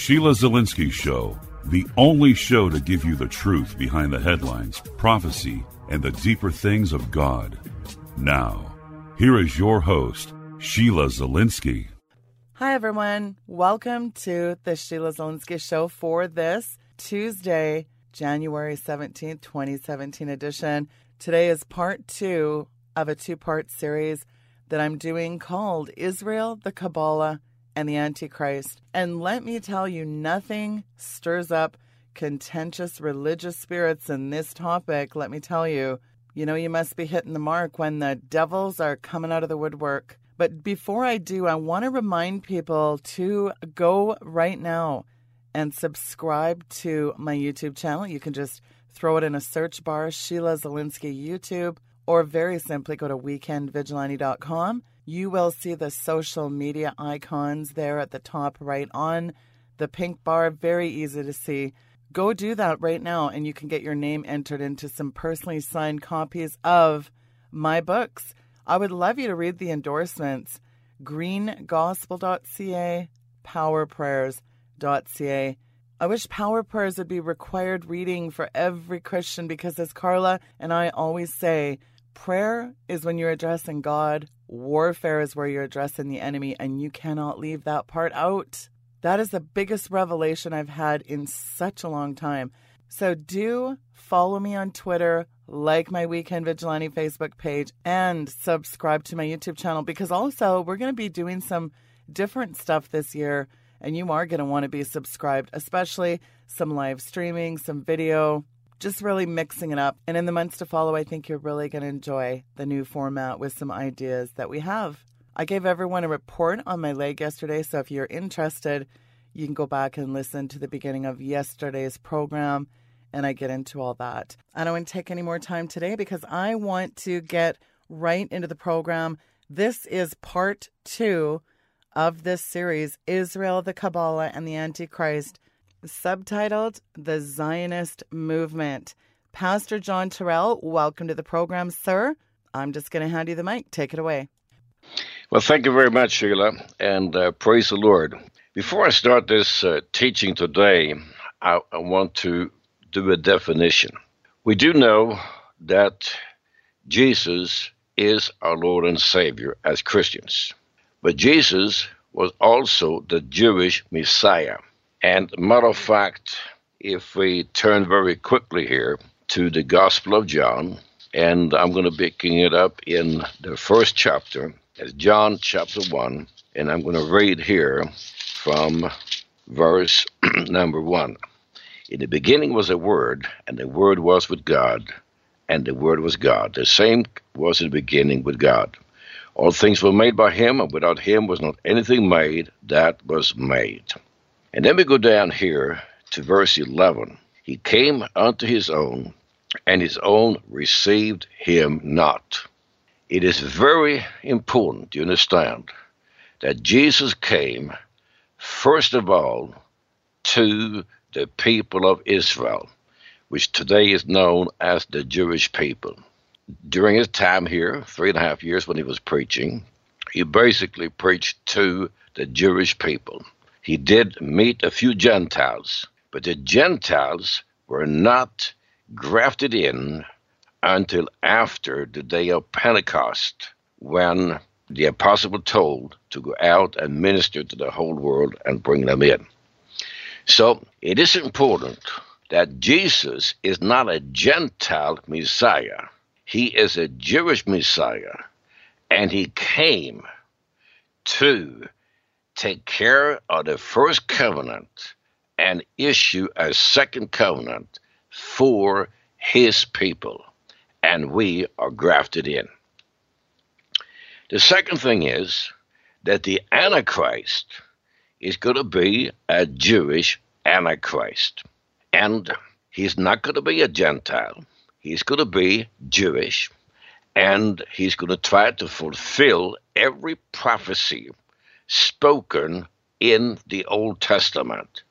Sheila Zilinsky Show, the only show to give you the truth behind the headlines, prophecy, and the deeper things of God. Now, here is your host, Sheila Zilinsky. Hi, everyone. Welcome to the Sheila Zilinsky Show for this Tuesday, January 17th, 2017 edition. Today is part two of a two part series that I'm doing called Israel, the Kabbalah, and the Antichrist. And let me tell you, nothing stirs up contentious religious spirits in this topic. Let me tell you, you know, you must be hitting the mark when the devils are coming out of the woodwork. But before I do, I want to remind people to go right now and subscribe to my YouTube channel. You can just throw it in a search bar, Sheila Zilinsky YouTube, or very simply go to weekendvigilante.com. You will see the social media icons there at the top right on the pink bar. Very easy to see. Go do that right now, and you can get your name entered into some personally signed copies of my books. I would love you to read the endorsements greengospel.ca, powerprayers.ca. I wish Power Prayers would be required reading for every Christian because, as Carla and I always say, prayer is when you're addressing God, warfare is where you're addressing the enemy, and you cannot leave that part out. That is the biggest revelation I've had in such a long time. So do follow me on Twitter, like my Weekend Vigilante Facebook page, and subscribe to my YouTube channel because also we're going to be doing some different stuff this year. And you are going to want to be subscribed, especially some live streaming, some video, just really mixing it up. And in the months to follow, I think you're really going to enjoy the new format with some ideas that we have. I gave everyone a report on my leg yesterday, so if you're interested, you can go back and listen to the beginning of yesterday's program and I get into all that. I don't want to take any more time today because I want to get right into the program. This is part two of this series Israel, the Kabbalah, and the Antichrist, subtitled The Zionist Movement. Pastor John Torell, welcome to the program, sir. I'm just going to hand you the mic. Take it away. Well, thank you very much, Sheila, and uh, praise the Lord. Before I start this uh, teaching today, I, I want to do a definition. We do know that Jesus is our Lord and Savior as Christians, but Jesus was also the Jewish Messiah. And matter of fact, if we turn very quickly here to the Gospel of John, and I'm going to be picking it up in the first chapter, as John chapter 1, and I'm going to read here from verse number 1. In the beginning was a Word, and the Word was with God, and the Word was God. The same was in the beginning with God. All things were made by Him, and without Him was not anything made that was made. And then we go down here to verse 11. He came unto His own, and His own received Him not. It is very important, you understand, that Jesus came, first of all, to the people of Israel, which today is known as the Jewish people. During his time here, three and a half years when he was preaching, he basically preached to the Jewish people. He did meet a few Gentiles, but the Gentiles were not grafted in until after the day of Pentecost, when the apostle was told to go out and minister to the whole world and bring them in. So it is important that Jesus is not a Gentile Messiah. He is a Jewish Messiah, and he came to take care of the first covenant and issue a second covenant for his people. And we are grafted in. The second thing is that the Antichrist is going to be a Jewish Antichrist. And he's not going to be a Gentile, he's going to be Jewish. And he's going to try to fulfill every prophecy spoken in the Old Testament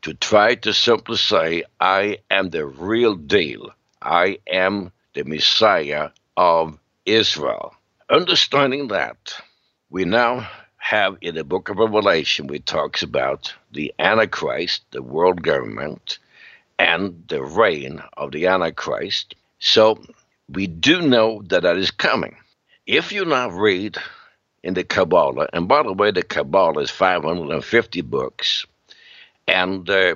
to try to simply say, I am the real deal. I am the Messiah of Israel. Understanding that, we now have in the book of Revelation, we talks about the Antichrist, the world government, and the reign of the Antichrist. So we do know that that is coming. If you now read in the Kabbalah, and by the way, the Kabbalah is 550 books, and uh,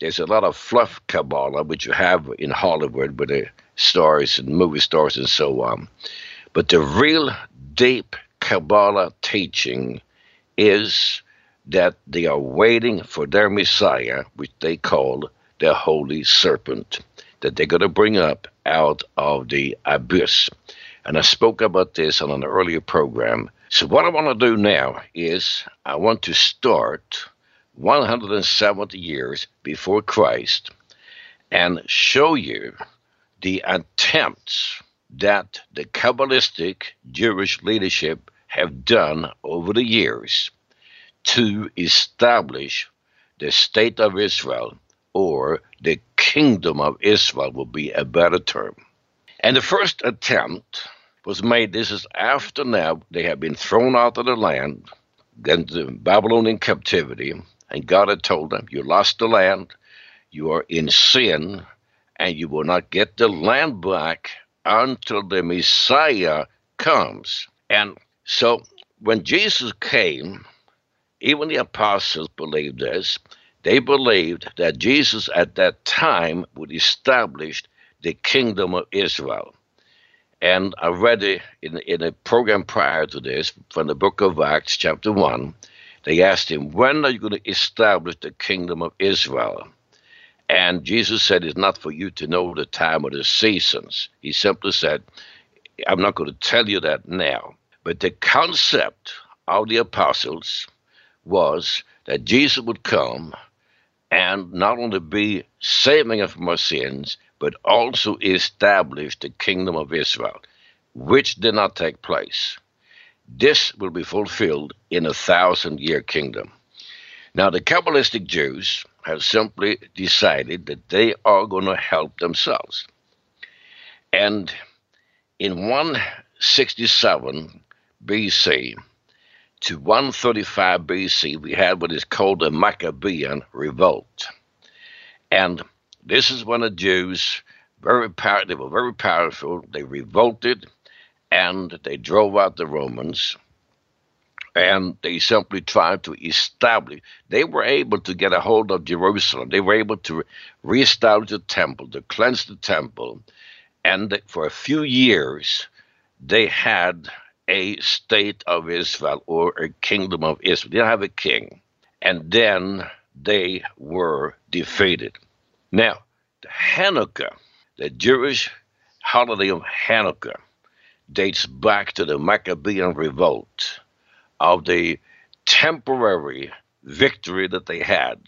there's a lot of fluff Kabbalah, which you have in Hollywood with the stars and movie stars and so on. But the real deep Kabbalah teaching is that they are waiting for their Messiah, which they call the Holy Serpent, that they're going to bring up out of the abyss. And I spoke about this on an earlier program. So, what I want to do now is I want to start 170 years before Christ and show you the attempts that the Kabbalistic Jewish leadership have done over the years to establish the state of Israel or the kingdom of Israel would be a better term. And the first attempt was made, this is after now they have been thrown out of the land, into Babylonian captivity, and God had told them, You lost the land, you are in sin, and you will not get the land back until the Messiah comes. And so when Jesus came, even the apostles believed this. They believed that Jesus at that time would establish the kingdom of Israel. And I read it in, in a program prior to this from the book of Acts, chapter 1. They asked him, When are you going to establish the kingdom of Israel? And Jesus said, It's not for you to know the time or the seasons. He simply said, I'm not going to tell you that now. But the concept of the apostles was that Jesus would come and not only be saving us from our sins, but also establish the kingdom of Israel, which did not take place. This will be fulfilled in a thousand year kingdom. Now, the Kabbalistic Jews have simply decided that they are going to help themselves. And in 167 BC, to 135 BC, we had what is called the Maccabean Revolt. And this is when the Jews, very power, they were very powerful, they revolted and they drove out the Romans and they simply tried to establish. They were able to get a hold of Jerusalem. They were able to reestablish the temple, to cleanse the temple, and for a few years they had a state of Israel or a kingdom of Israel. They didn't have a king. And then they were defeated. Now, the Hanukkah, the Jewish holiday of Hanukkah, dates back to the Maccabean revolt of the temporary victory that they had.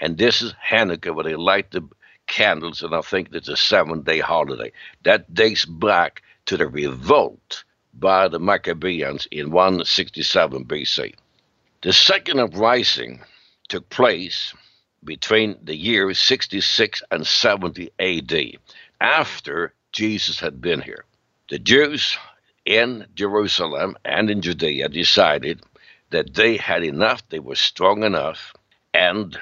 And this is Hanukkah, where they light the candles, and I think it's a seven day holiday. That dates back to the revolt by the Maccabees in 167 BC. The second uprising took place between the years 66 and 70 AD, after Jesus had been here. The Jews in Jerusalem and in Judea decided that they had enough, they were strong enough, and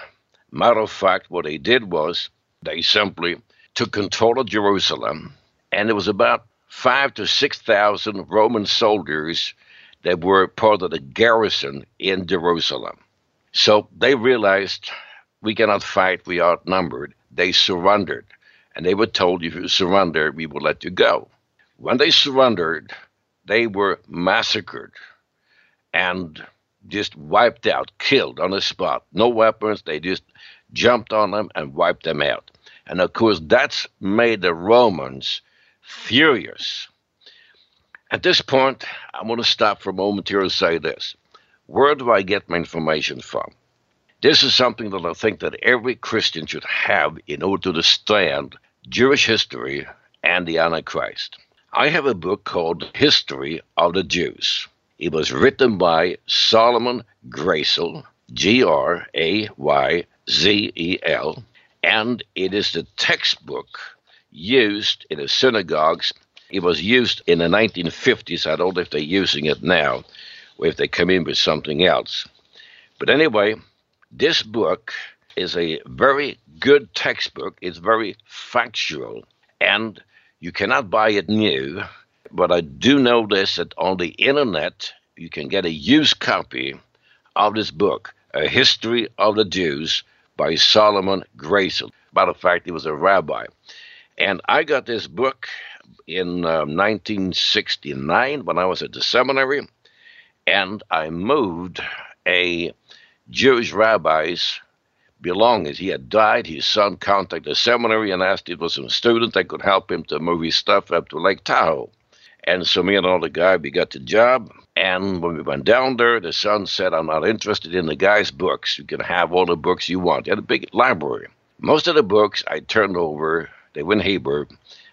matter of fact, what they did was they simply took control of Jerusalem, and it was about five to six thousand Roman soldiers that were part of the garrison in Jerusalem. So they realized we cannot fight, we are outnumbered. They surrendered. And they were told, if you surrender, we will let you go. When they surrendered, they were massacred and just wiped out, killed on the spot. No weapons, they just jumped on them and wiped them out. And of course, that's made the Romans furious. At this point, I want to stop for a moment here and say this. Where do I get my information from? This is something that I think that every Christian should have in order to understand Jewish history and the Antichrist. I have a book called History of the Jews. It was written by Solomon Grayzel, G R A Y Z E L, and it is the textbook used in the synagogues. It was used in the 1950s. I don't know if they're using it now, or if they come in with something else. But anyway, this book is a very good textbook. It's very factual, and you cannot buy it new. But I do know this that on the internet you can get a used copy of this book, A History of the Jews by Solomon Grayzel. Matter of fact, he was a rabbi. And I got this book in uh, 1969 when I was at the seminary, and I moved a Jewish rabbi's belongings. He had died. His son contacted the seminary and asked if there was some student that could help him to move his stuff up to Lake Tahoe. And so me and all the guy, we got the job. And when we went down there, the son said, I'm not interested in the guy's books. You can have all the books you want. He had a big library. Most of the books I turned over, they in Hebrew.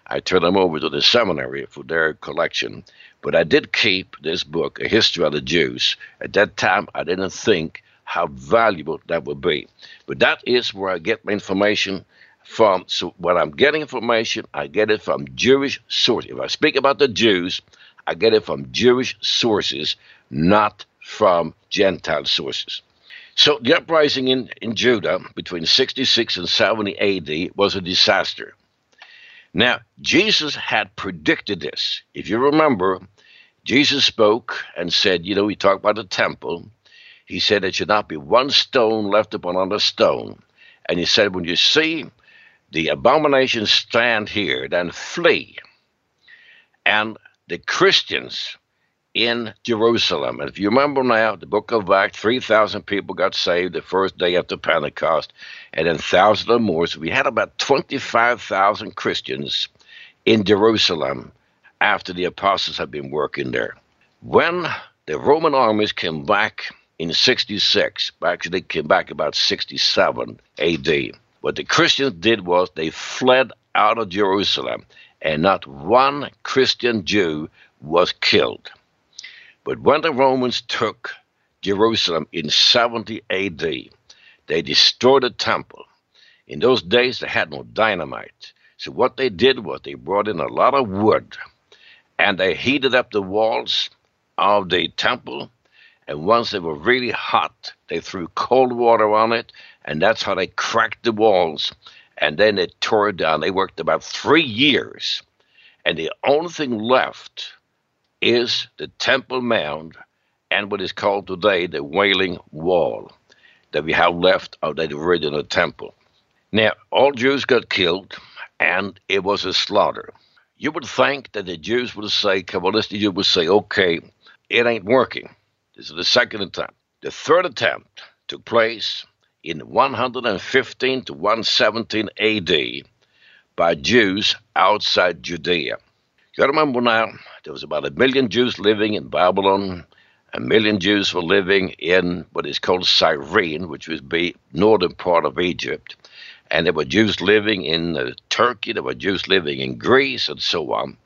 I turned them over to the seminary for their collection. But I did keep this book, A History of the Jews. At that time, I didn't think how valuable that would be. But that is where I get my information from. So when I'm getting information, I get it from Jewish sources. If I speak about the Jews, I get it from Jewish sources, not from Gentile sources. So the uprising in, in Judah between 66 and 70 AD was a disaster. Now, Jesus had predicted this. If you remember, Jesus spoke and said, you know, he talked about the temple. He said there should not be one stone left upon another stone. And he said, when you see the abomination stand here, then flee. And the Christians in Jerusalem, and if you remember now, the book of Acts, 3,000 people got saved the first day after Pentecost, and then thousands or more. So we had about 25,000 Christians in Jerusalem after the apostles had been working there. When the Roman armies came back in 66, actually came back about 67 AD, what the Christians did was they fled out of Jerusalem, and not one Christian Jew was killed. But when the Romans took Jerusalem in 70 AD, they destroyed the temple. In those days, they had no dynamite. So what they did was they brought in a lot of wood and they heated up the walls of the temple. And once they were really hot, they threw cold water on it and that's how they cracked the walls. And then they tore it down. They worked about three years, and the only thing left is the Temple Mount and what is called today the Wailing Wall that we have left of that original temple. Now, all Jews got killed, and it was a slaughter. You would think that the Jews would say, Kabbalistic Jews would say, okay, it ain't working. This is the second attempt. The third attempt took place in 115 to 117 AD by Jews outside Judea. You got to remember now, there was about a million Jews living in Babylon. A million Jews were living in what is called Cyrene, which was the northern part of Egypt. And there were Jews living in uh, Turkey, there were Jews living in Greece, and so on.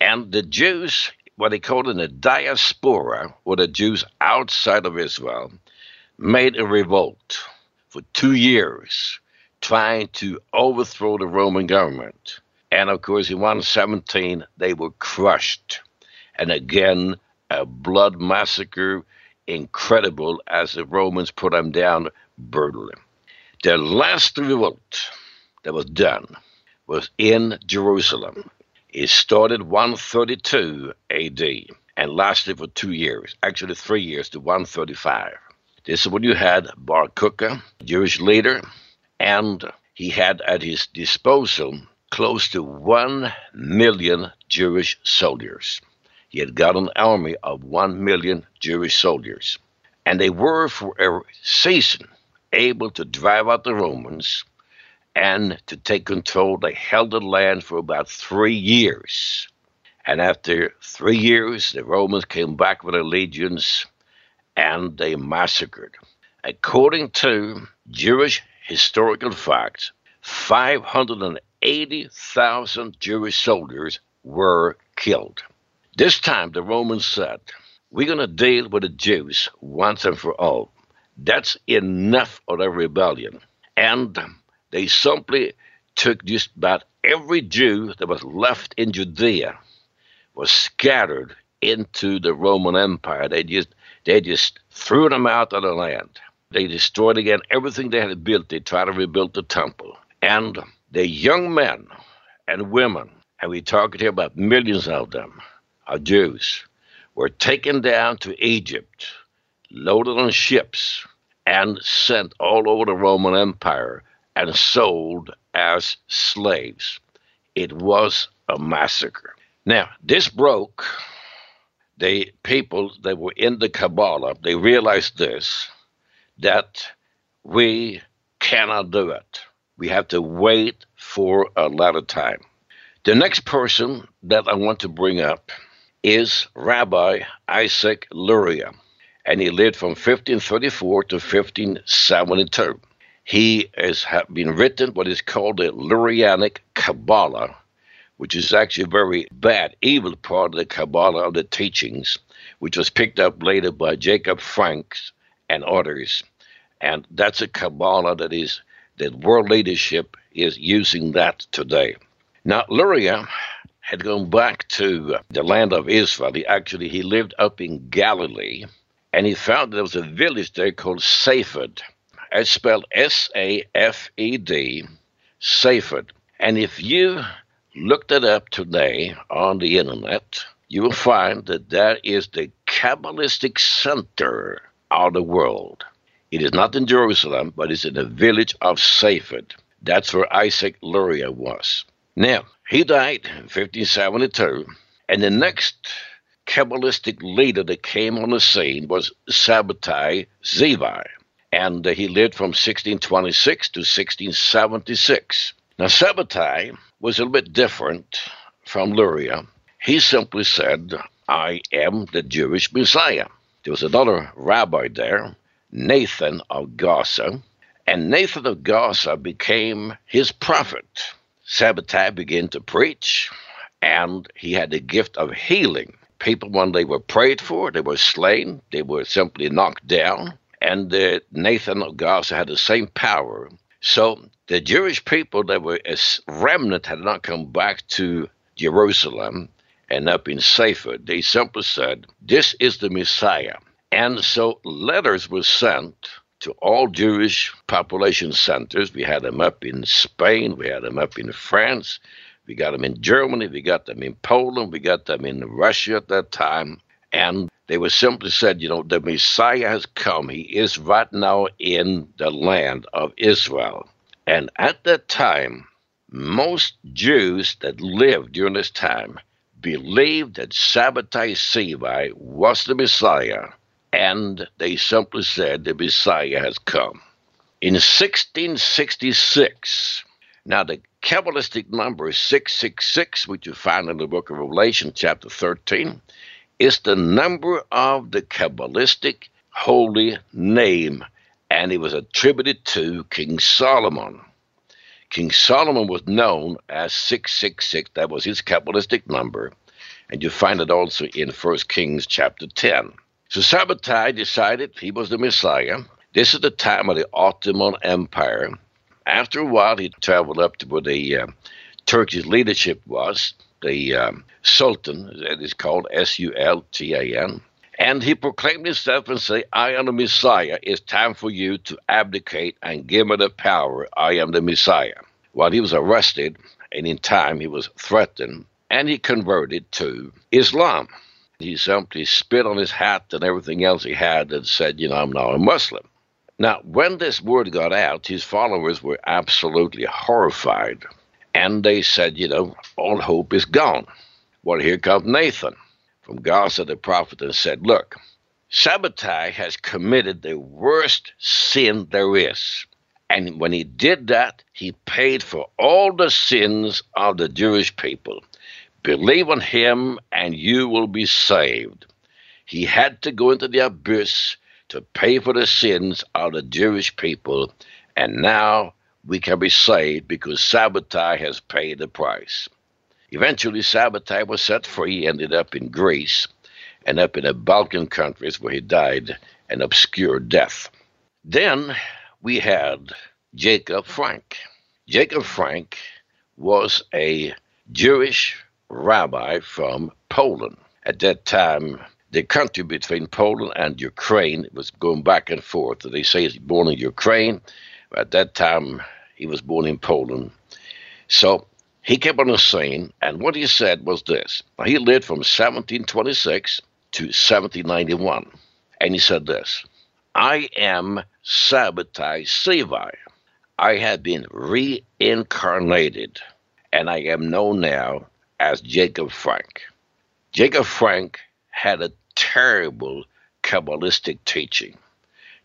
And the Jews, what they called in the diaspora, or the Jews outside of Israel, made a revolt for two years trying to overthrow the Roman government. And of course, in 117, they were crushed. And again, a blood massacre, incredible as the Romans put them down brutally. The last revolt that was done was in Jerusalem. It started 132 AD and lasted for two years, actually three years to 135. This is when you had Bar Kokhba, Jewish leader, and he had at his disposal close to one million Jewish soldiers. He had got an army of one million Jewish soldiers. And they were for a season able to drive out the Romans and to take control. They held the land for about three years. And after three years, the Romans came back with their legions and they massacred. According to Jewish historical facts, 580,000 Jewish soldiers were killed. This time the Romans said, We're going to deal with the Jews once and for all. That's enough of their rebellion. And they simply took just about every Jew that was left in Judea was scattered into the Roman Empire. They just They just threw them out of the land. They destroyed again everything they had built. They tried to rebuild the temple. And the young men and women, and we talk here about millions of them, are Jews, were taken down to Egypt, loaded on ships, and sent all over the Roman Empire and sold as slaves. It was a massacre. Now, this broke the people that were in the Kabbalah, they realized this that we cannot do it. We have to wait for a later time. The next person that I want to bring up is Rabbi Isaac Luria, and he lived from 1534 to 1572. He has been written what is called the Lurianic Kabbalah, which is actually a very bad, evil part of the Kabbalah of the teachings, which was picked up later by Jacob Franks and others. And that's a Kabbalah that is that world leadership is using that today. Now, Luria had gone back to the land of Israel. He actually he lived up in Galilee, and he found there was a village there called Safed. It's spelled S-A-F-E-D, Safed. And if you looked it up today on the internet, you will find that that is the Kabbalistic center of the world. It is not in Jerusalem, but it's in the village of Safed. That's where Isaac Luria was. Now, he died in 1572, and the next Kabbalistic leader that came on the scene was Sabbatai Zevi, and uh, he lived from 1626 to 1676. Now, Sabbatai was a little bit different from Luria. He simply said, I am the Jewish Messiah. There was another rabbi there, Nathan of Gaza, and Nathan of Gaza became his prophet. Sabbatai began to preach, and he had the gift of healing. People, when they were prayed for, they were slain, they were simply knocked down, and uh, Nathan of Gaza had the same power. So the Jewish people that were a remnant had not come back to Jerusalem and up in Safed. They simply said, This is the Messiah. And so letters were sent to all Jewish population centers. We had them up in Spain, we had them up in France, we got them in Germany, we got them in Poland, we got them in Russia at that time. And they were simply said, you know, the Messiah has come. He is right now in the land of Israel. And at that time, most Jews that lived during this time believed that Sabbatai Zevi was the Messiah, and they simply said the Messiah has come. In 1666, now the Kabbalistic number is 666, which you find in the book of Revelation, chapter 13, is the number of the Kabbalistic holy name and it was attributed to King Solomon. King Solomon was known as 666, that was his Kabbalistic number, and you find it also in 1 Kings chapter 10. So Sabbatai decided he was the Messiah. This is the time of the Ottoman Empire. After a while, he traveled up to where the uh, Turkish leadership was, the um, Sultan, that is called S U L T A N. And he proclaimed himself and said, I am the Messiah. It's time for you to abdicate and give me the power. I am the Messiah. While he was arrested, and in time he was threatened, and he converted to Islam. He simply spit on his hat and everything else he had and said, You know, I'm now a Muslim. Now, when this word got out, his followers were absolutely horrified. And they said, You know, all hope is gone. Well, here comes Nathan from Gaza the prophet and said, Look, Sabbatai has committed the worst sin there is. And when he did that, he paid for all the sins of the Jewish people. Believe on him and you will be saved. He had to go into the abyss to pay for the sins of the Jewish people, and now we can be saved because Sabbatai has paid the price. Eventually, Sabbatai was set free, ended up in Greece and up in the Balkan countries where he died an obscure death. Then we had Jacob Frank. Jacob Frank was a Jewish rabbi from Poland. At that time, the country between Poland and Ukraine was going back and forth. They say he's born in Ukraine. At that time, he was born in Poland. So he kept on the scene, and what he said was this. He lived from 1726 to 1791. And he said this I am Sabbatai Sevi. I have been reincarnated, and I am known now as Jacob Frank. Jacob Frank had a terrible Kabbalistic teaching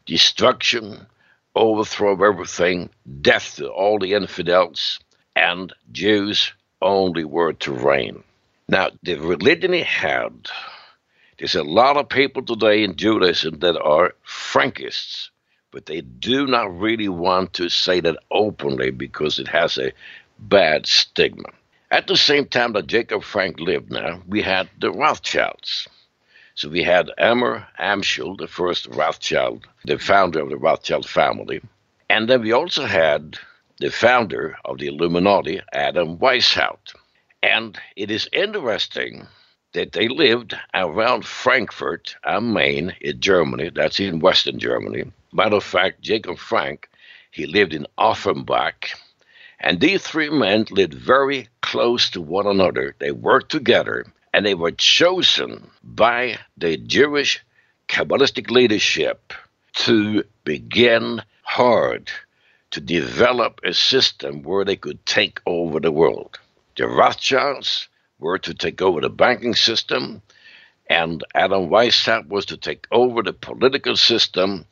destruction, overthrow everything, death to all the infidels, and Jews only were to reign. Now, the religion he had, there's a lot of people today in Judaism that are Frankists, but they do not really want to say that openly because it has a bad stigma. At the same time that Jacob Frank lived now, we had the Rothschilds. So we had Mayer Amschel, the first Rothschild, the founder of the Rothschild family. And then we also had the founder of the Illuminati, Adam Weishaupt. And it is interesting that they lived around Frankfurt am Main in Germany. That's in Western Germany. Matter of fact, Jacob Frank, he lived in Offenbach. And these three men lived very close to one another. They worked together and they were chosen by the Jewish Kabbalistic leadership to begin hard to develop a system where they could take over the world. The Rothschilds were to take over the banking system, and Adam Weishaupt was to take over the political system,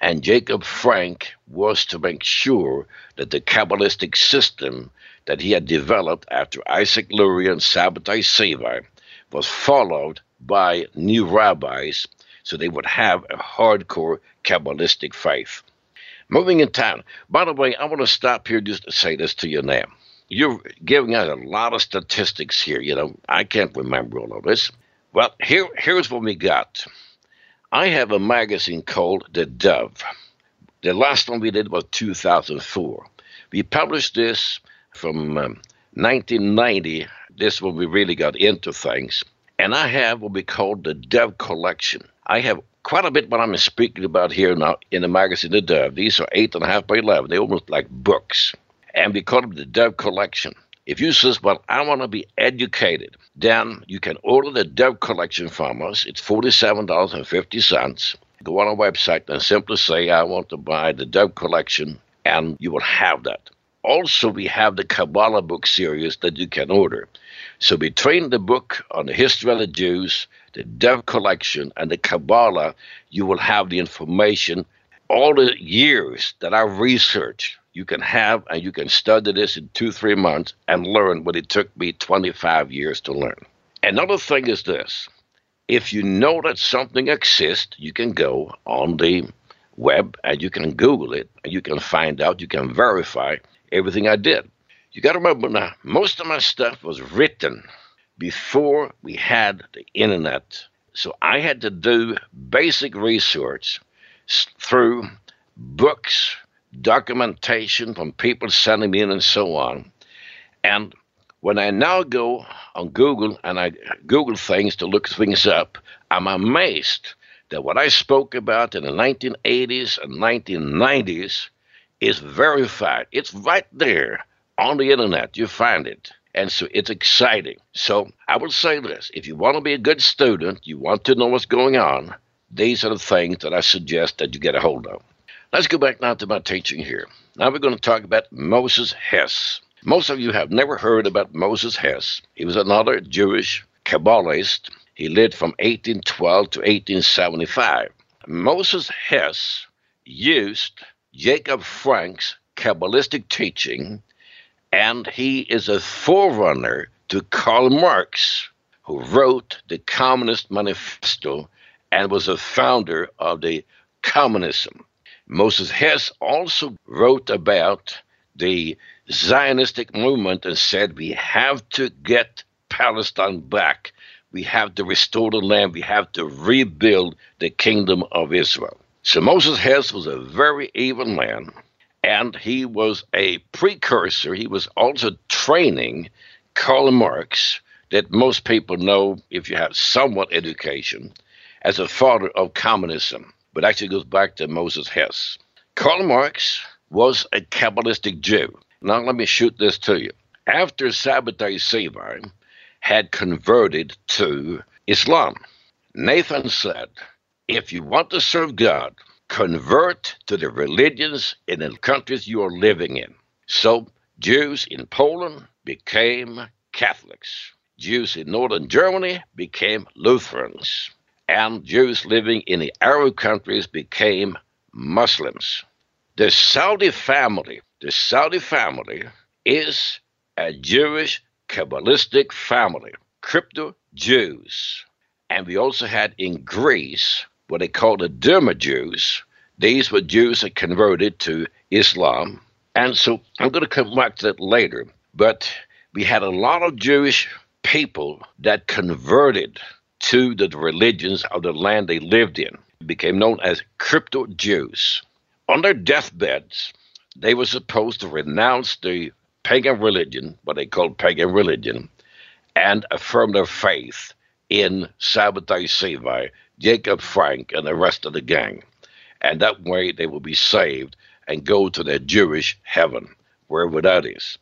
and Jacob Frank was to make sure that the Kabbalistic system that he had developed after Isaac Luria and Sabbatai Sevi was followed by new rabbis so they would have a hardcore Kabbalistic faith. Moving in time. By the way, I want to stop here just to say this to you now. You're giving us a lot of statistics here. You know, I can't remember all of this. Well, here, here's what we got. I have a magazine called The Dove. The last one we did was 2004. We published this from um, 1990. This when we really got into things. And I have what we call the Dove Collection. I have quite a bit what I'm speaking about here now in the magazine The Dove. These are eight and a half by eleven. They're almost like books. And we call them the Dove Collection. If you says, well, I want to be educated, then you can order the Dove Collection from us. It's $47.50. Go on our website and simply say, I want to buy the Dove Collection, and you will have that. Also, we have the Kabbalah book series that you can order. So between the book on the history of the Jews, the Dove collection, and the Kabbalah, you will have the information, all the years that I researched. You can have and you can study this in two, three months and learn what it took me 25 years to learn. Another thing is this if you know that something exists, you can go on the web and you can Google it and you can find out, you can verify everything I did. You got to remember now, most of my stuff was written before we had the internet. So I had to do basic research through books, documentation from people sending me in, and so on. And when I now go on Google and I Google things to look things up, I'm amazed that what I spoke about in the 1980s and 1990s is verified. It's right there on the internet. You find it. And so it's exciting. So I would say this if you want to be a good student, you want to know what's going on, these are the things that I suggest that you get a hold of. Let's go back now to my teaching here. Now we're going to talk about Moses Hess. Most of you have never heard about Moses Hess. He was another Jewish Kabbalist. He lived from 1812 to 1875. Moses Hess used Jacob Frank's Kabbalistic teaching and he is a forerunner to Karl Marx, who wrote the Communist Manifesto and was a founder of the communism. Moses Hess also wrote about the Zionistic movement and said we have to get Palestine back. We have to restore the land. We have to rebuild the kingdom of Israel. So Moses Hess was a very evil man and he was a precursor. He was also training Karl Marx, that most people know if you have somewhat education. as a father of communism, but actually goes back to Moses Hess. Karl Marx was a Kabbalistic Jew. Now, let me shoot this to you. After Sabbatai Sevar had converted to Islam, Nathan said, If you want to serve God, convert to the religions in the countries you are living in. So, Jews in Poland became Catholics. Jews in northern Germany became Lutherans. And Jews living in the Arab countries became Muslims. The Saudi family, the Saudi family is a Jewish Kabbalistic family, crypto Jews. And we also had in Greece what they called the Derma Jews. These were Jews that converted to Islam. And so I'm going to come back to that later. But we had a lot of Jewish people that converted to the religions of the land they lived in. became known as crypto Jews. On their deathbeds, they were supposed to renounce the pagan religion, what they called pagan religion, and affirm their faith in Sabbatai Sevar, Jacob Frank, and the rest of the gang. And that way they will be saved and go to their Jewish heaven, wherever that is.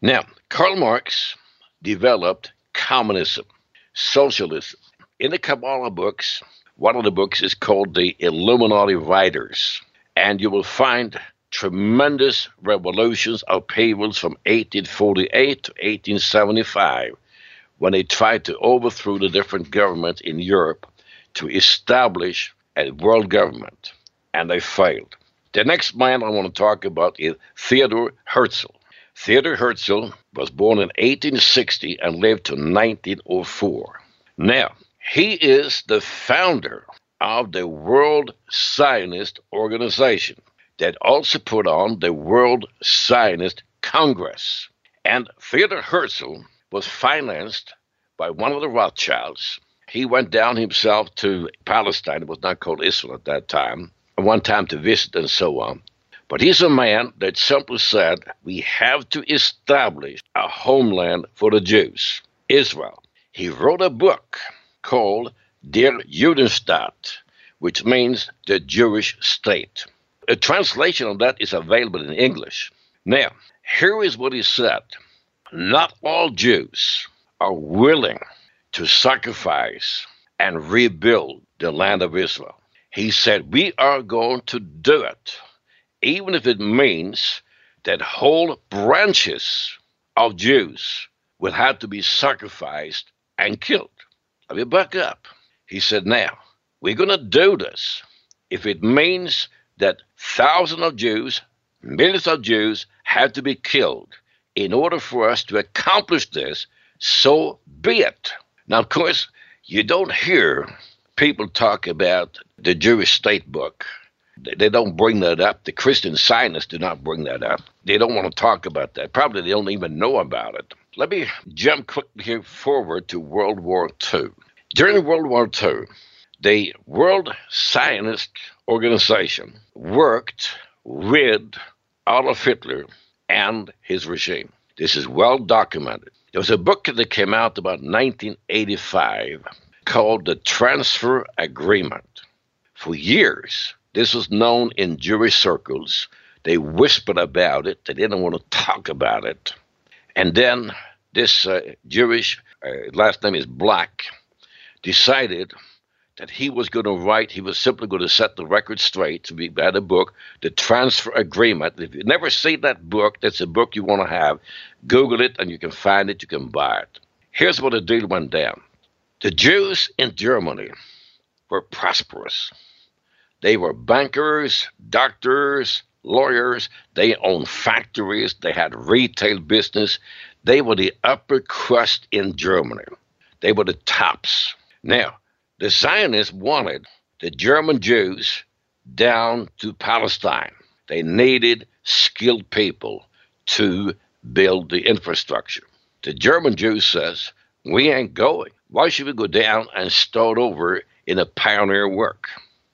Now, Karl Marx developed communism, socialism. In the Kabbalah books, one of the books is called the Illuminati Writers and you will find tremendous revolutions, of upheavals from 1848 to 1875 when they tried to overthrow the different governments in Europe to establish a world government, and they failed. The next man I want to talk about is Theodore Herzl. Theodore Herzl was born in 1860 and lived to 1904. Now, he is the founder of the World Zionist Organization that also put on the World Zionist Congress. And Theodor Herzl was financed by one of the Rothschilds. He went down himself to Palestine, it was not called Israel at that time, one time to visit and so on. But he's a man that simply said, we have to establish a homeland for the Jews, Israel. He wrote a book called Der Judenstaat, which means the Jewish state. A translation of that is available in English. Now, here is what he said Not all Jews are willing to sacrifice and rebuild the land of Israel. He said, We are going to do it, even if it means that whole branches of Jews will have to be sacrificed and killed. Let me back up. He said, Now, we're going to do this if it means that thousands of Jews, millions of Jews have to be killed in order for us to accomplish this, so be it. Now, of course, you don't hear people talk about the Jewish state book. They don't bring that up. The Christian Zionists do not bring that up. They don't want to talk about that. Probably they don't even know about it. Let me jump quickly forward to World War II. During World War II, the World Zionist Organization worked with Adolf Hitler and his regime. This is well documented. There was a book that came out about 1985 called The Transfer Agreement. For years, this was known in Jewish circles. They whispered about it, they didn't want to talk about it. And then this uh, Jewish, uh, last name is Black, decided that he was going to write, he was simply going to set the record straight to be by the book, The Transfer Agreement. If you've never seen that book, that's a book you want to have. Google it and you can find it, you can buy it. Here's what the deal went down the Jews in Germany were prosperous. They were bankers, doctors, lawyers. They owned factories. They had retail business. They were the upper crust in Germany. They were the tops. Now, the Zionists wanted the German Jews down to Palestine. They needed skilled people to build the infrastructure. The German Jew says, We ain't going. Why should we go down and start over in a pioneer work?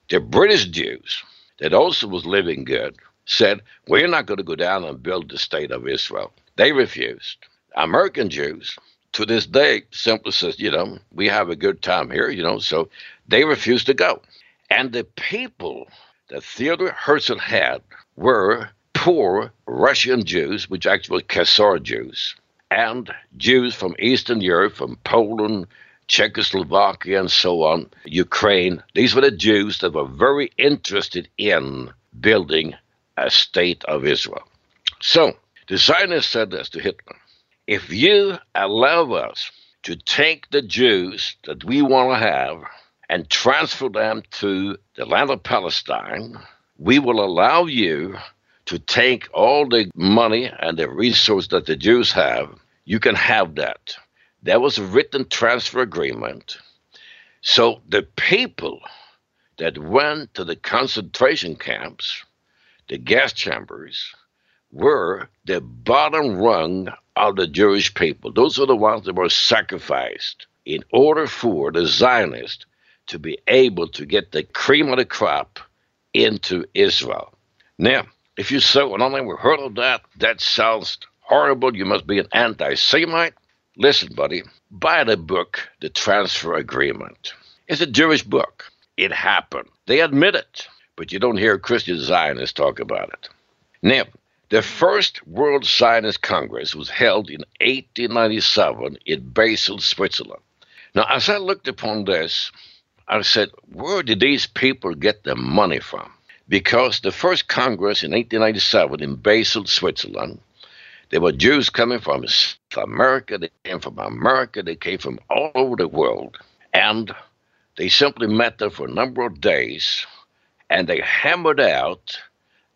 The British Jews, that also was living good, said, We're not going to go down and build the state of Israel. They refused. American Jews to this day simply says, you know, we have a good time here, you know, so they refused to go. And the people that Theodore Herzl had were poor Russian Jews, which actually Khazar Jews, and Jews from Eastern Europe, from Poland, Czechoslovakia, and so on, Ukraine. These were the Jews that were very interested in building a state of Israel. So the Zionists said this to Hitler if you allow us to take the Jews that we want to have and transfer them to the land of Palestine, we will allow you to take all the money and the resource that the Jews have. You can have that. There was a written transfer agreement. So the people that went to the concentration camps, the gas chambers, were the bottom rung of the Jewish people. Those are the ones that were sacrificed in order for the Zionists to be able to get the cream of the crop into Israel. Now, if you say, well, I never heard of that, that sounds horrible, you must be an anti Semite. Listen, buddy, buy the book, The Transfer Agreement. It's a Jewish book. It happened. They admit it, but you don't hear Christian Zionists talk about it. Now, the first World Zionist Congress was held in 1897 in Basel, Switzerland. Now, as I looked upon this, I said, where did these people get the money from? Because the first Congress in 1897 in Basel, Switzerland, there were Jews coming from America, they came from America, they came from all over the world. And they simply met there for a number of days and they hammered out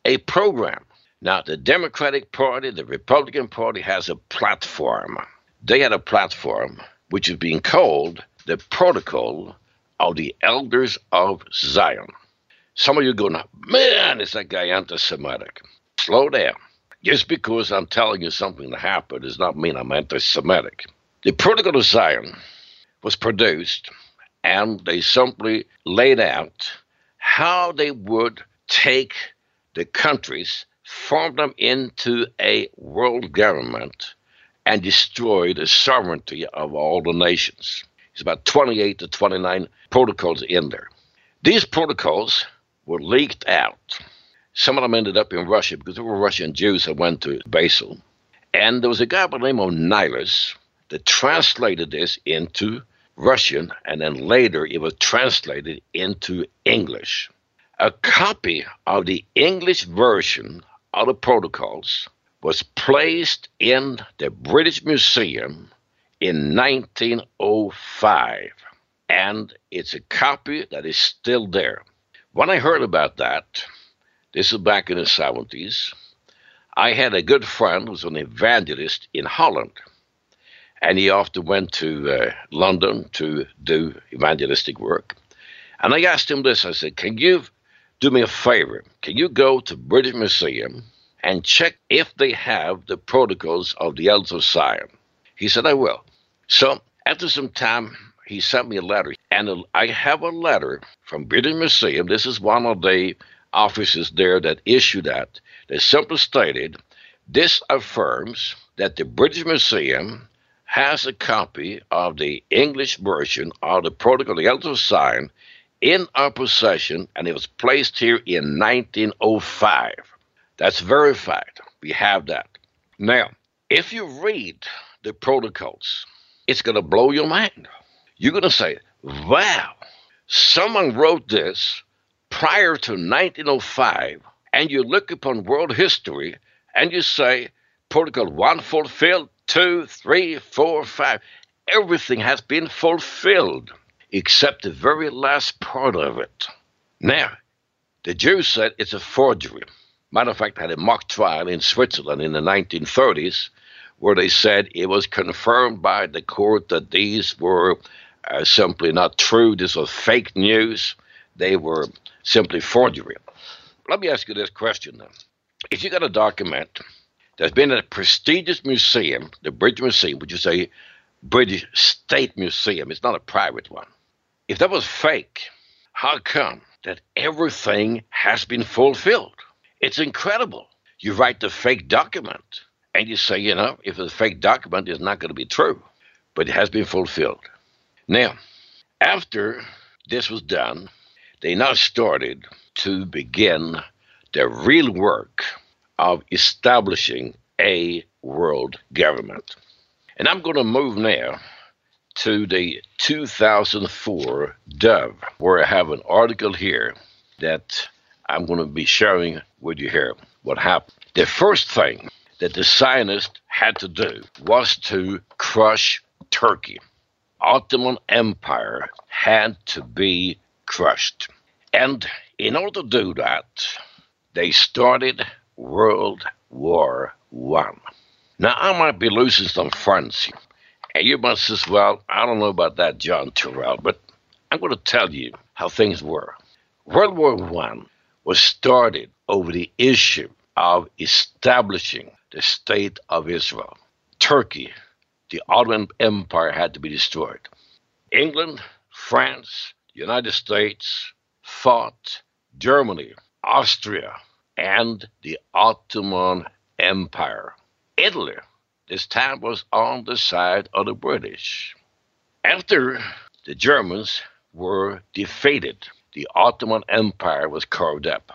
a program now, the Democratic Party, the Republican Party has a platform. They had a platform which is being called the Protocol of the Elders of Zion. Some of you go, man, is that guy anti Semitic? Slow down. Just because I'm telling you something that happened does not mean I'm anti Semitic. The Protocol of Zion was produced and they simply laid out how they would take the countries form them into a world government and destroy the sovereignty of all the nations. It's about 28 to 29 protocols in there. These protocols were leaked out. Some of them ended up in Russia because there were Russian Jews that went to Basel. And there was a guy by the name of Nilus that translated this into Russian, and then later it was translated into English. A copy of the English version other protocols was placed in the British Museum in 1905, and it's a copy that is still there. When I heard about that, this is back in the 70s, I had a good friend who was an evangelist in Holland, and he often went to uh, London to do evangelistic work. And I asked him this I said, Can you do me a favor. Can you go to British Museum and check if they have the protocols of the Elders of Zion? He said, I will. So after some time, he sent me a letter, and I have a letter from British Museum. This is one of the offices there that issued that. They simply stated, this affirms that the British Museum has a copy of the English version of the Protocol of the Elders of Zion in our possession, and it was placed here in 1905. That's verified. We have that. Now, if you read the protocols, it's going to blow your mind. You're going to say, wow, someone wrote this prior to 1905, and you look upon world history and you say, Protocol 1 fulfilled, 2, 3, 4, 5. Everything has been fulfilled except the very last part of it. Now, the Jews said it's a forgery. Matter of fact, I had a mock trial in Switzerland in the 1930s where they said it was confirmed by the court that these were uh, simply not true. This was fake news. They were simply forgery. Let me ask you this question then. If you got a document that's been a prestigious museum, the British Museum, which is a British State Museum, it's not a private one, if that was fake, how come that everything has been fulfilled? It's incredible. You write the fake document and you say, you know, if the fake document is not going to be true. but it has been fulfilled. Now, after this was done, they now started to begin the real work of establishing a world government. And I'm going to move now to the 2004 Dove, where I have an article here that I'm going to be sharing with you here what happened. The first thing that the Zionists had to do was to crush Turkey. Ottoman Empire had to be crushed. And in order to do that, they started World War One. Now I might be losing some friends and you must as well, I don't know about that, John Torell, but I'm going to tell you how things were. World War One was started over the issue of establishing the state of Israel. Turkey, the Ottoman Empire, had to be destroyed. England, France, United States fought Germany, Austria, and the Ottoman Empire. Italy this time was on the side of the British. After the Germans were defeated, the Ottoman Empire was carved up.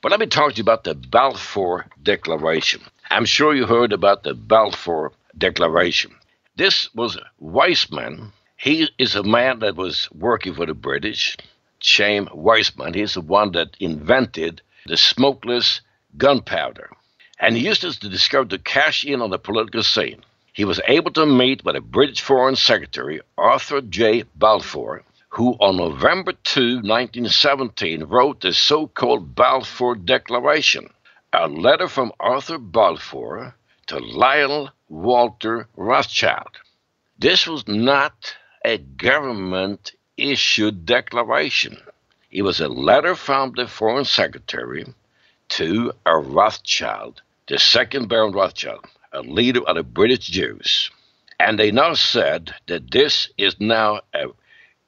But let me talk to you about the Balfour Declaration. I'm sure you heard about the Balfour Declaration. This was Weizmann. He is a man that was working for the British. Chaim Weizmann. He's the one that invented the smokeless gunpowder and he used this to discover to cash in on the political scene. He was able to meet with the British Foreign Secretary Arthur J. Balfour, who on November 2, 1917, wrote the so called Balfour Declaration, a letter from Arthur Balfour to Lionel Walter Rothschild. This was not a government issued declaration. It was a letter from the Foreign Secretary to a Rothschild the second Baron Rothschild, a leader of the British Jews. And they now said that this is now a,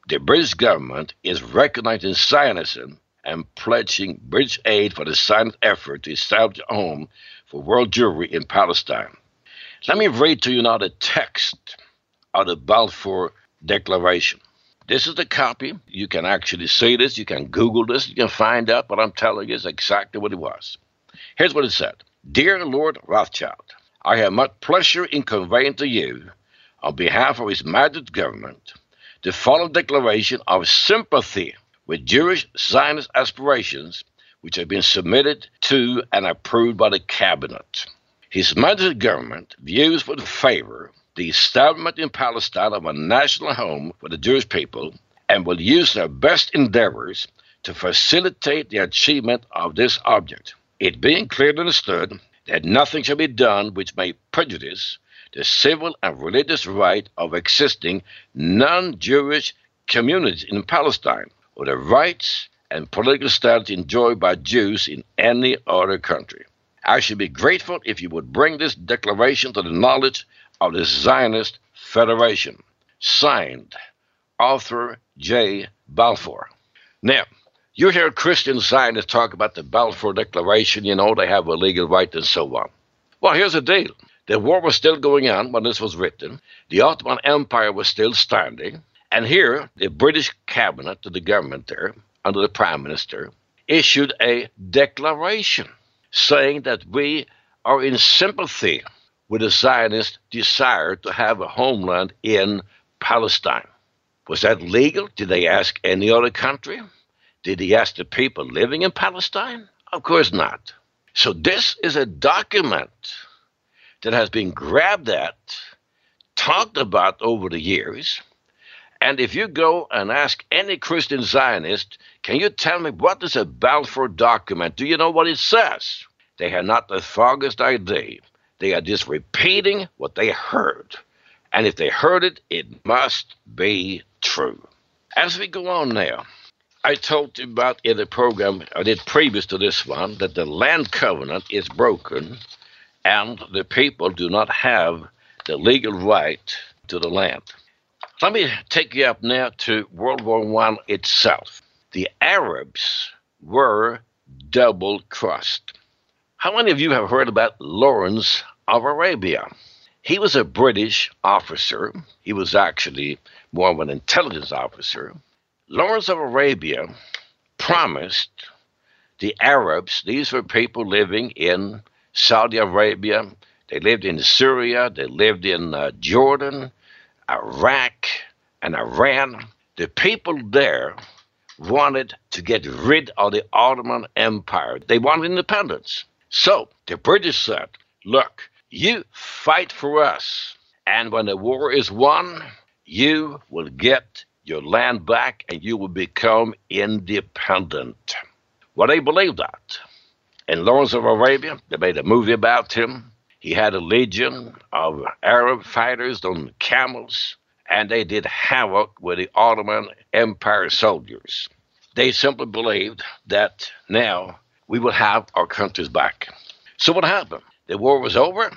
the British government is recognizing Zionism and pledging British aid for the Zionist effort to establish a home for world Jewry in Palestine. Let me read to you now the text of the Balfour Declaration. This is the copy. You can actually see this. You can Google this. You can find out But I'm telling you it's exactly what it was. Here's what it said Dear Lord Rothschild, I have much pleasure in conveying to you, on behalf of His Majesty's government, the following declaration of sympathy with Jewish Zionist aspirations, which have been submitted to and approved by the Cabinet. His Majesty's government views with favor the establishment in Palestine of a national home for the Jewish people and will use their best endeavors to facilitate the achievement of this object it being clearly understood that nothing shall be done which may prejudice the civil and religious right of existing non Jewish communities in Palestine or the rights and political status enjoyed by Jews in any other country. I should be grateful if you would bring this declaration to the knowledge of the Zionist Federation. Signed, Arthur J. Balfour. Now, you hear Christian Zionists talk about the Balfour Declaration, you know, they have a legal right and so on. Well, here's the deal. The war was still going on when this was written. The Ottoman Empire was still standing. And here, the British cabinet, the government there, under the prime minister, issued a declaration saying that we are in sympathy with the Zionist desire to have a homeland in Palestine. Was that legal? Did they ask any other country? Did he ask the people living in Palestine? Of course not. So this is a document that has been grabbed at, talked about over the years. And if you go and ask any Christian Zionist, can you tell me what is a Balfour document? Do you know what it says? They have not the foggiest idea. They are just repeating what they heard. And if they heard it, it must be true. As we go on now, I told you about in the program I did previous to this one that the land covenant is broken and the people do not have the legal right to the land. Let me take you up now to World War I itself. The Arabs were double crossed. How many of you have heard about Lawrence of Arabia? He was a British officer. He was actually more of an intelligence officer. Lawrence of Arabia promised the Arabs, these were people living in Saudi Arabia, they lived in Syria, they lived in uh, Jordan, Iraq, and Iran. The people there wanted to get rid of the Ottoman Empire. They wanted independence. So the British said, look, you fight for us. And when the war is won, you will get your land back and you will become independent. Well, they believed that. In Lawrence of Arabia, they made a movie about him. He had a legion of Arab fighters on camels and they did havoc with the Ottoman Empire soldiers. They simply believed that now we will have our countries back. So what happened? The war was over,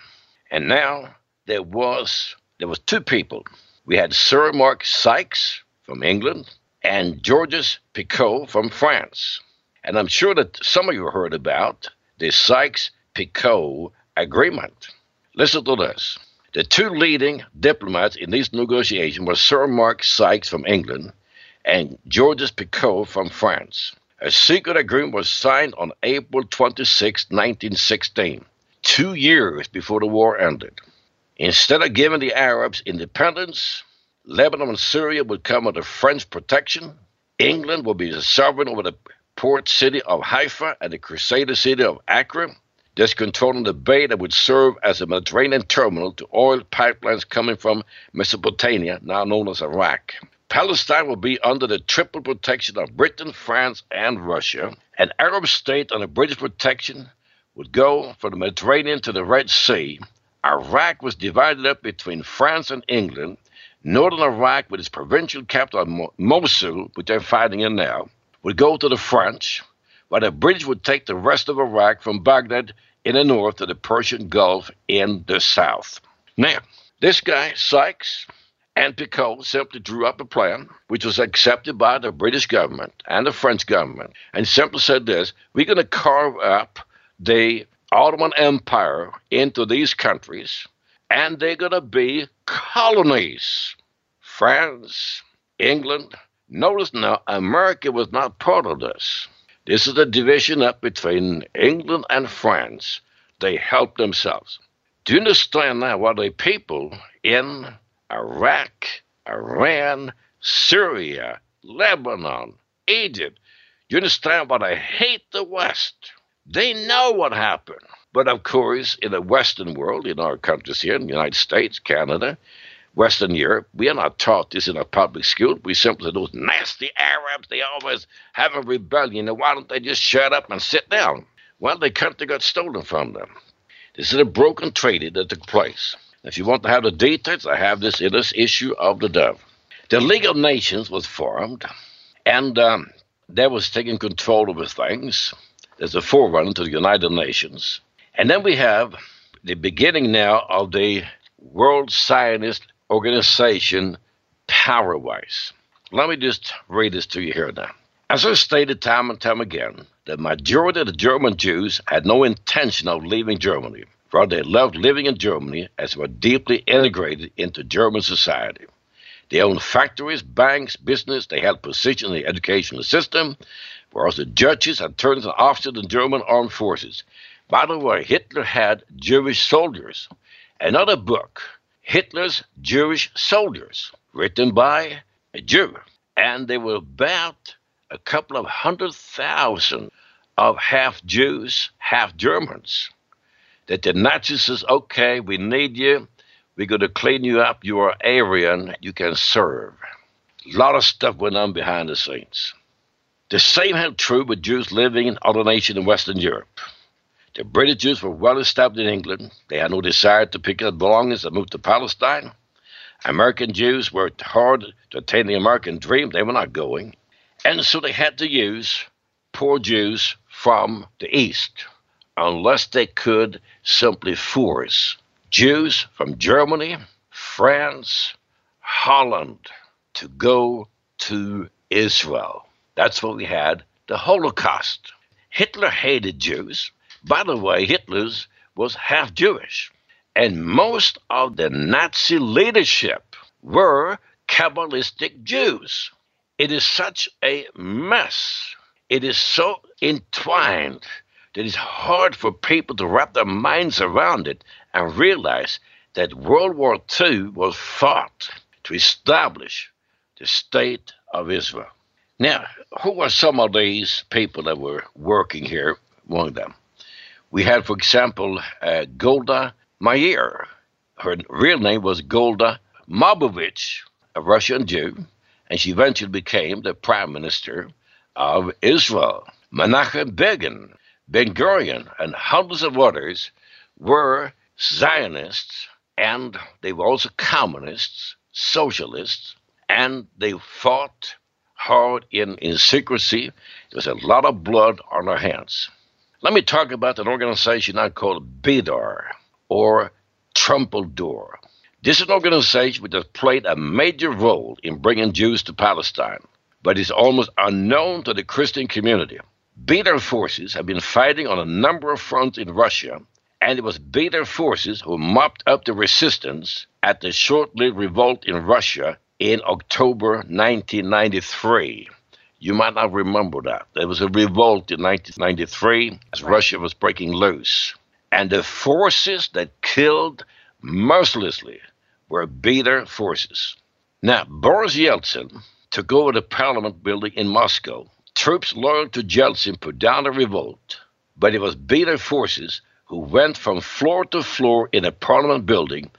and now there was there was two people. We had Sir Mark Sykes from England and Georges Picot from France. And I'm sure that some of you heard about the Sykes-Picot Agreement. Listen to this. The two leading diplomats in these negotiations were Sir Mark Sykes from England and Georges Picot from France. A secret agreement was signed on April 26, 1916, two years before the war ended. Instead of giving the Arabs independence, Lebanon and Syria would come under French protection. England would be the sovereign over the port city of Haifa and the Crusader city of Acre thus controlling the bay that would serve as a Mediterranean terminal to oil pipelines coming from Mesopotamia, now known as Iraq. Palestine will be under the triple protection of Britain, France, and Russia. An Arab state under British protection would go from the Mediterranean to the Red Sea. Iraq was divided up between France and England. Northern Iraq, with its provincial capital Mosul, which they're fighting in now, would go to the French while the British would take the rest of Iraq from Baghdad in the north to the Persian Gulf in the south. Now, this guy, Sykes, and Picot simply drew up a plan which was accepted by the British government and the French government and simply said this we're going to carve up the Ottoman Empire into these countries and they're going to be colonies. France, England. Notice now, America was not part of this. This is a division up between England and France. They help themselves. Do you understand now what the people in Iraq, Iran, Syria, Lebanon, Egypt, do you understand why they hate the West? They know what happened. But of course, in the Western world, in our countries here, in the United States, Canada, Western Europe, we are not taught this in our public school. We simply, those nasty Arabs, they always have a rebellion. And why don't they just shut up and sit down? Well, their country got stolen from them. This is a broken treaty that took place. If you want to have the details, I have this in this issue of the Dove. The League of Nations was formed, and um, that was taking control over things. There's a forerunner to the United Nations. And then we have the beginning now of the World Zionist organization power wise. Let me just read this to you here now. As I stated time and time again, the majority of the German Jews had no intention of leaving Germany. for they loved living in Germany as they were deeply integrated into German society. They owned factories, banks, business, they held positions in the educational system, whereas the judges had turned into officers in the German armed forces. By the way, Hitler had Jewish soldiers. Another book Hitler's Jewish Soldiers, written by a Jew. And there were about a couple of hundred thousand of half Jews, half Germans. That the Nazis says, okay, we need you. We're going to clean you up. You are Aryan. You can serve. A lot of stuff went on behind the scenes. The same held true with Jews living in other nations in Western Europe. The British Jews were well established in England. They had no desire to pick up belongings and move to Palestine. American Jews worked hard to attain the American dream. They were not going. And so they had to use poor Jews from the East, unless they could simply force Jews from Germany, France, Holland to go to Israel. That's what we had the Holocaust. Hitler hated Jews. By the way, Hitler's was half Jewish. and most of the Nazi leadership were Kabbalistic Jews. It is such a mess. It is so entwined that it's hard for people to wrap their minds around it and realize that World War II was fought to establish the state of Israel. Now, who were some of these people that were working here among them? We had, for example, uh, Golda Meir. Her real name was Golda Mabovich, a Russian Jew, and she eventually became the prime minister of Israel. Menachem Begin, Ben Gurion, and hundreds of others were Zionists, and they were also communists, socialists, and they fought hard in, in secrecy. There's a lot of blood on their hands. Let me talk about an organization I call Betar, or Trumpeldor. This is an organization which has played a major role in bringing Jews to Palestine, but is almost unknown to the Christian community. Betar forces have been fighting on a number of fronts in Russia, and it was Betar forces who mopped up the resistance at the short lived revolt in Russia in October 1993. You might not remember that. There was a revolt in 1993 as Russia was breaking loose. And the forces that killed mercilessly were Betar forces. Now, Boris Yeltsin took over the parliament building in Moscow. Troops loyal to Yeltsin put down a revolt, but it was Betar forces who went from floor to floor in a parliament building,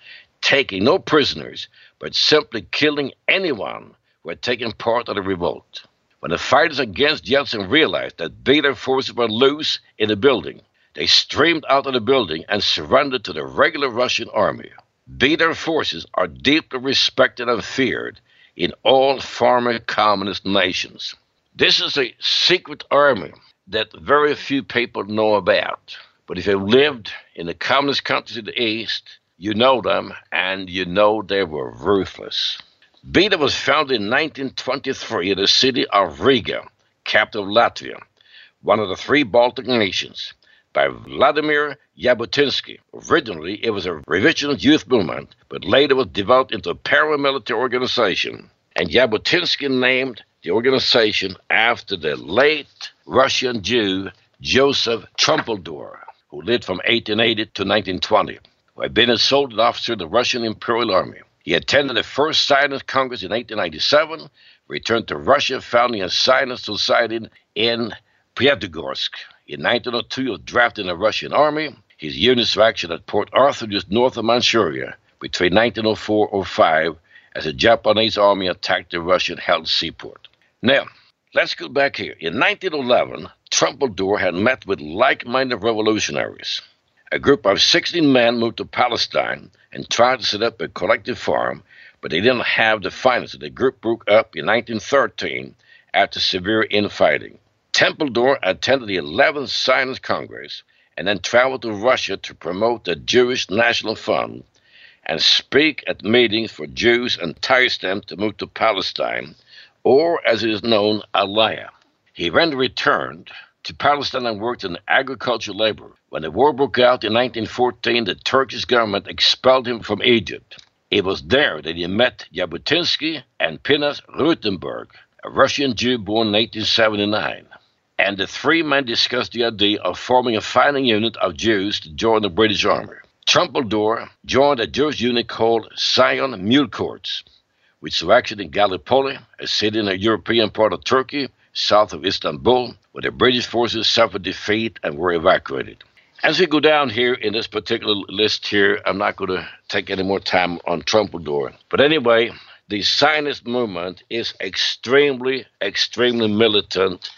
taking no prisoners, but simply killing anyone who had taken part of the revolt. When the fighters against Yeltsin realized that Betar forces were loose in the building, they streamed out of the building and surrendered to the regular Russian army. Betar forces are deeply respected and feared in all former communist nations. This is a secret army that very few people know about. But if you lived in the communist countries of the East, you know them, and you know they were ruthless. Betar was founded in 1923 in the city of Riga, capital of Latvia, one of the three Baltic nations, by Vladimir Jabotinsky. Originally, it was a revisionist youth movement, but later was developed into a paramilitary organization, and Jabotinsky named the organization after the late Russian Jew Joseph Trumpeldor, who lived from 1880 to 1920 who had been a soldier officer in the Russian Imperial Army. He attended the first Zionist Congress in 1897, returned to Russia, founding a Zionist society in Pyatigorsk. In 1902, he was drafted in the Russian Army. His units were action at Port Arthur, just north of Manchuria, between 1904 and 05, as the Japanese army attacked the Russian-held seaport. Now, let's go back here. In 1911, Trumpeldor had met with like-minded revolutionaries. A group of 16 men moved to Palestine and tried to set up a collective farm, but they didn't have the finances. The group broke up in 1913 after severe infighting. Trumpeldor attended the 11th Zionist Congress and then traveled to Russia to promote the Jewish National Fund and speak at meetings for Jews and entice them to move to Palestine, or as it is known, Aliyah. He then returned to Palestine and worked in agricultural labor. When the war broke out in 1914, the Turkish government expelled him from Egypt. It was there that he met Jabotinsky and Pinchas Rothenberg, a Russian Jew born in 1879. And the three men discussed the idea of forming a fighting unit of Jews to join the British Army. Trumpeldor joined a Jewish unit called Zion Mule Corps, which was active in Gallipoli, a city in the European part of Turkey, south of Istanbul, where the British forces suffered defeat and were evacuated. As we go down here in this particular list here, I'm not going to take any more time on Trumpeldor. But anyway, the Zionist movement is extremely, extremely militant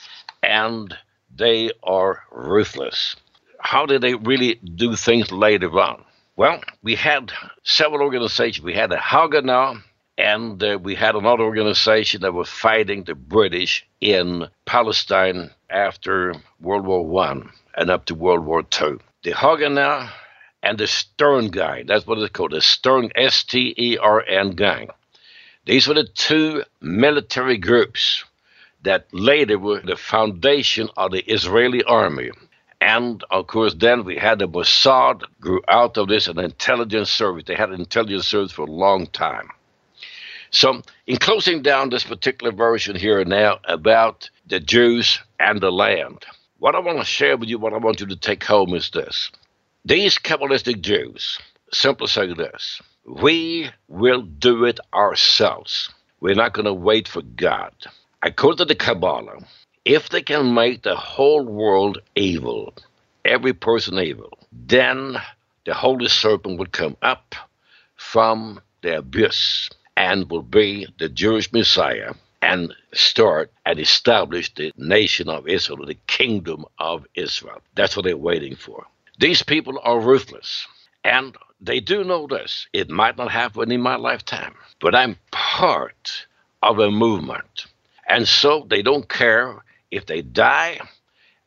and they are ruthless. How did they really do things later on? Well, we had several organizations. We had the Haganah, and uh, we had another organization that was fighting the British in Palestine after World War One and up to World War Two. The Haganah and the Stern Gang, that's what it's called, the Stern, S T E R N Gang. These were the two military groups that later were the foundation of the Israeli army. And of course, then we had the Mossad grew out of this an intelligence service. They had an intelligence service for a long time. So, in closing down this particular version here and now about the Jews and the land, what I want to share with you, what I want you to take home is this. These Kabbalistic Jews simply say this We will do it ourselves. We're not going to wait for God. According to the Kabbalah, if they can make the whole world evil, every person evil, then the holy serpent would come up from the abyss and will be the Jewish Messiah and start and establish the nation of Israel, the kingdom of Israel. That's what they're waiting for. These people are ruthless. And they do know this. It might not happen in my lifetime, but I'm part of a movement. And so they don't care if they die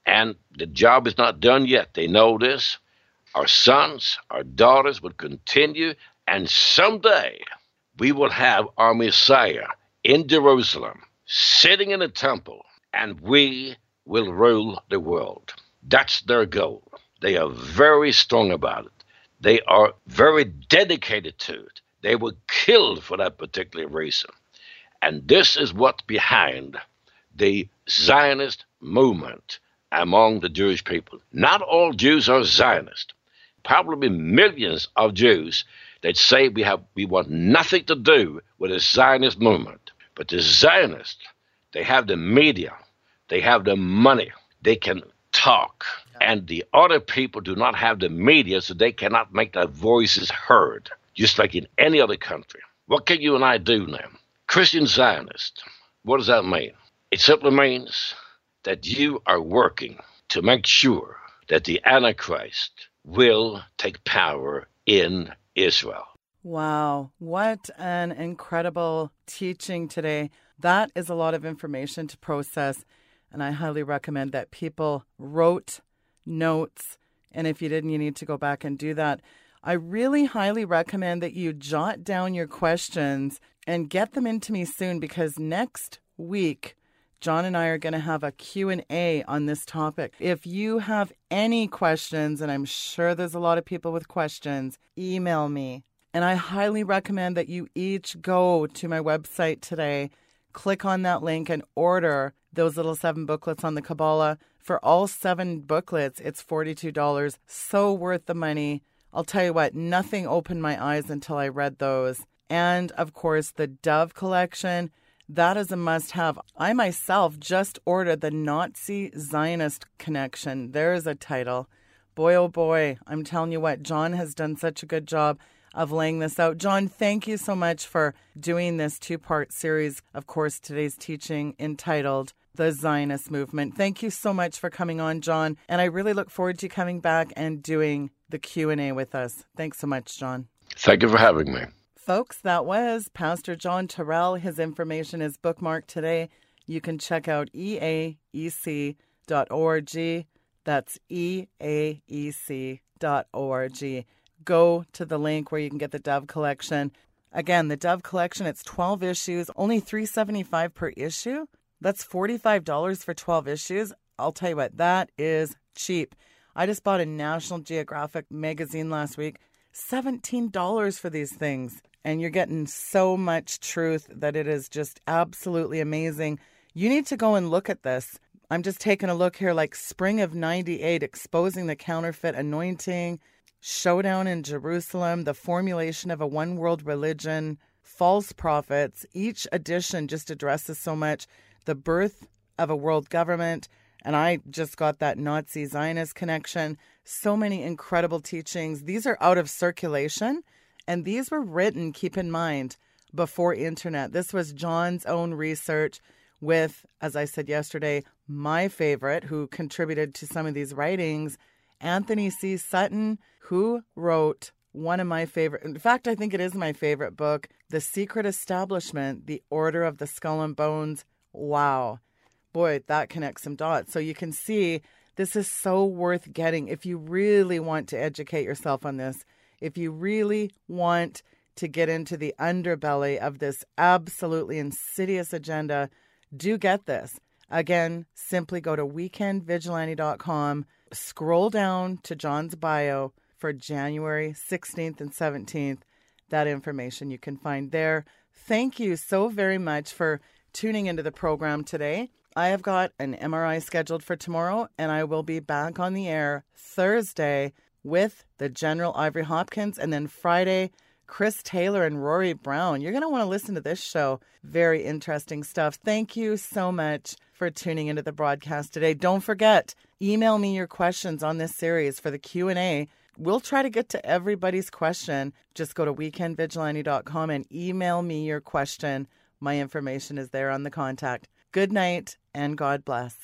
and the job is not done yet. They know this. Our sons, our daughters will continue, and someday we will have our Messiah in Jerusalem, sitting in the temple, and we will rule the world. That's their goal. They are very strong about it. They are very dedicated to it. They were killed for that particular reason. And this is what's behind the Zionist movement among the Jewish people. Not all Jews are Zionist. Probably millions of Jews that say we have we want nothing to do with the Zionist movement. But the Zionists, they have the media, they have the money, they can talk. And the other people do not have the media, so they cannot make their voices heard, just like in any other country. What can you and I do now? Christian Zionist, what does that mean? It simply means that you are working to make sure that the Antichrist will take power in Israel. Wow, what an incredible teaching today. That is a lot of information to process, and I highly recommend that people wrote notes. And if you didn't, you need to go back and do that. I really highly recommend that you jot down your questions and get them into me soon because next week John and I are going to have a Q&A on this topic. If you have any questions, and I'm sure there's a lot of people with questions, email me. And I highly recommend that you each go to my website today, click on that link, and order those little seven booklets on the Kabbalah. For all seven booklets, it's $42. So worth the money. I'll tell you what, nothing opened my eyes until I read those. And of course, the Dove collection that is a must have. I myself just ordered the Nazi Zionist Connection. There is a title. Boy, oh boy, I'm telling you what, John has done such a good job of laying this out. John, thank you so much for doing this two part series. Of course, today's teaching entitled The Zionist Movement. Thank you so much for coming on, John. And I really look forward to coming back and doing the Q&A with us. Thanks so much, John. Thank you for having me. Folks, that was Pastor John Torell. His information is bookmarked today. You can check out eaec.org. That's eaec.org. Go to the link where you can get the Dove collection. Again, the Dove collection, it's 12 issues, only 375 per issue. That's $45 for 12 issues. I'll tell you what, that is cheap. I just bought a National Geographic magazine last week. $17 for these things and you're getting so much truth that it is just absolutely amazing. You need to go and look at this. I'm just taking a look here like spring of 98 exposing the counterfeit anointing, showdown in Jerusalem, the formulation of a one world religion, false prophets. Each edition just addresses so much the birth of a world government, and I just got that Nazi Zionist connection. So many incredible teachings. These are out of circulation and these were written, keep in mind, before internet. This was John's own research with, as I said yesterday, my favorite, who contributed to some of these writings, Antony C. Sutton, who wrote one of my favorite, in fact, I think it is my favorite book, The Secret Establishment, The Order of the Skull and Bones. Wow. Boy, that connects some dots. So you can see this is so worth getting if you really want to educate yourself on this if you really want to get into the underbelly of this absolutely insidious agenda, do get this. Again, simply go to weekendvigilante.com scroll down to John's bio for January 16th and 17th. That information you can find there. Thank you so very much for tuning into the program today. I have got an MRI scheduled for tomorrow, and I will be back on the air Thursday with the General Ivory Hopkins, and then Friday, Chris Taylor and Rory Brown. You're going to want to listen to this show. Very interesting stuff. Thank you so much for tuning into the broadcast today. Don't forget, email me your questions on this series for the Q&A. We'll try to get to everybody's question. Just go to weekendvigilante.com and email me your question. My information is there on the contact. Good night and God bless.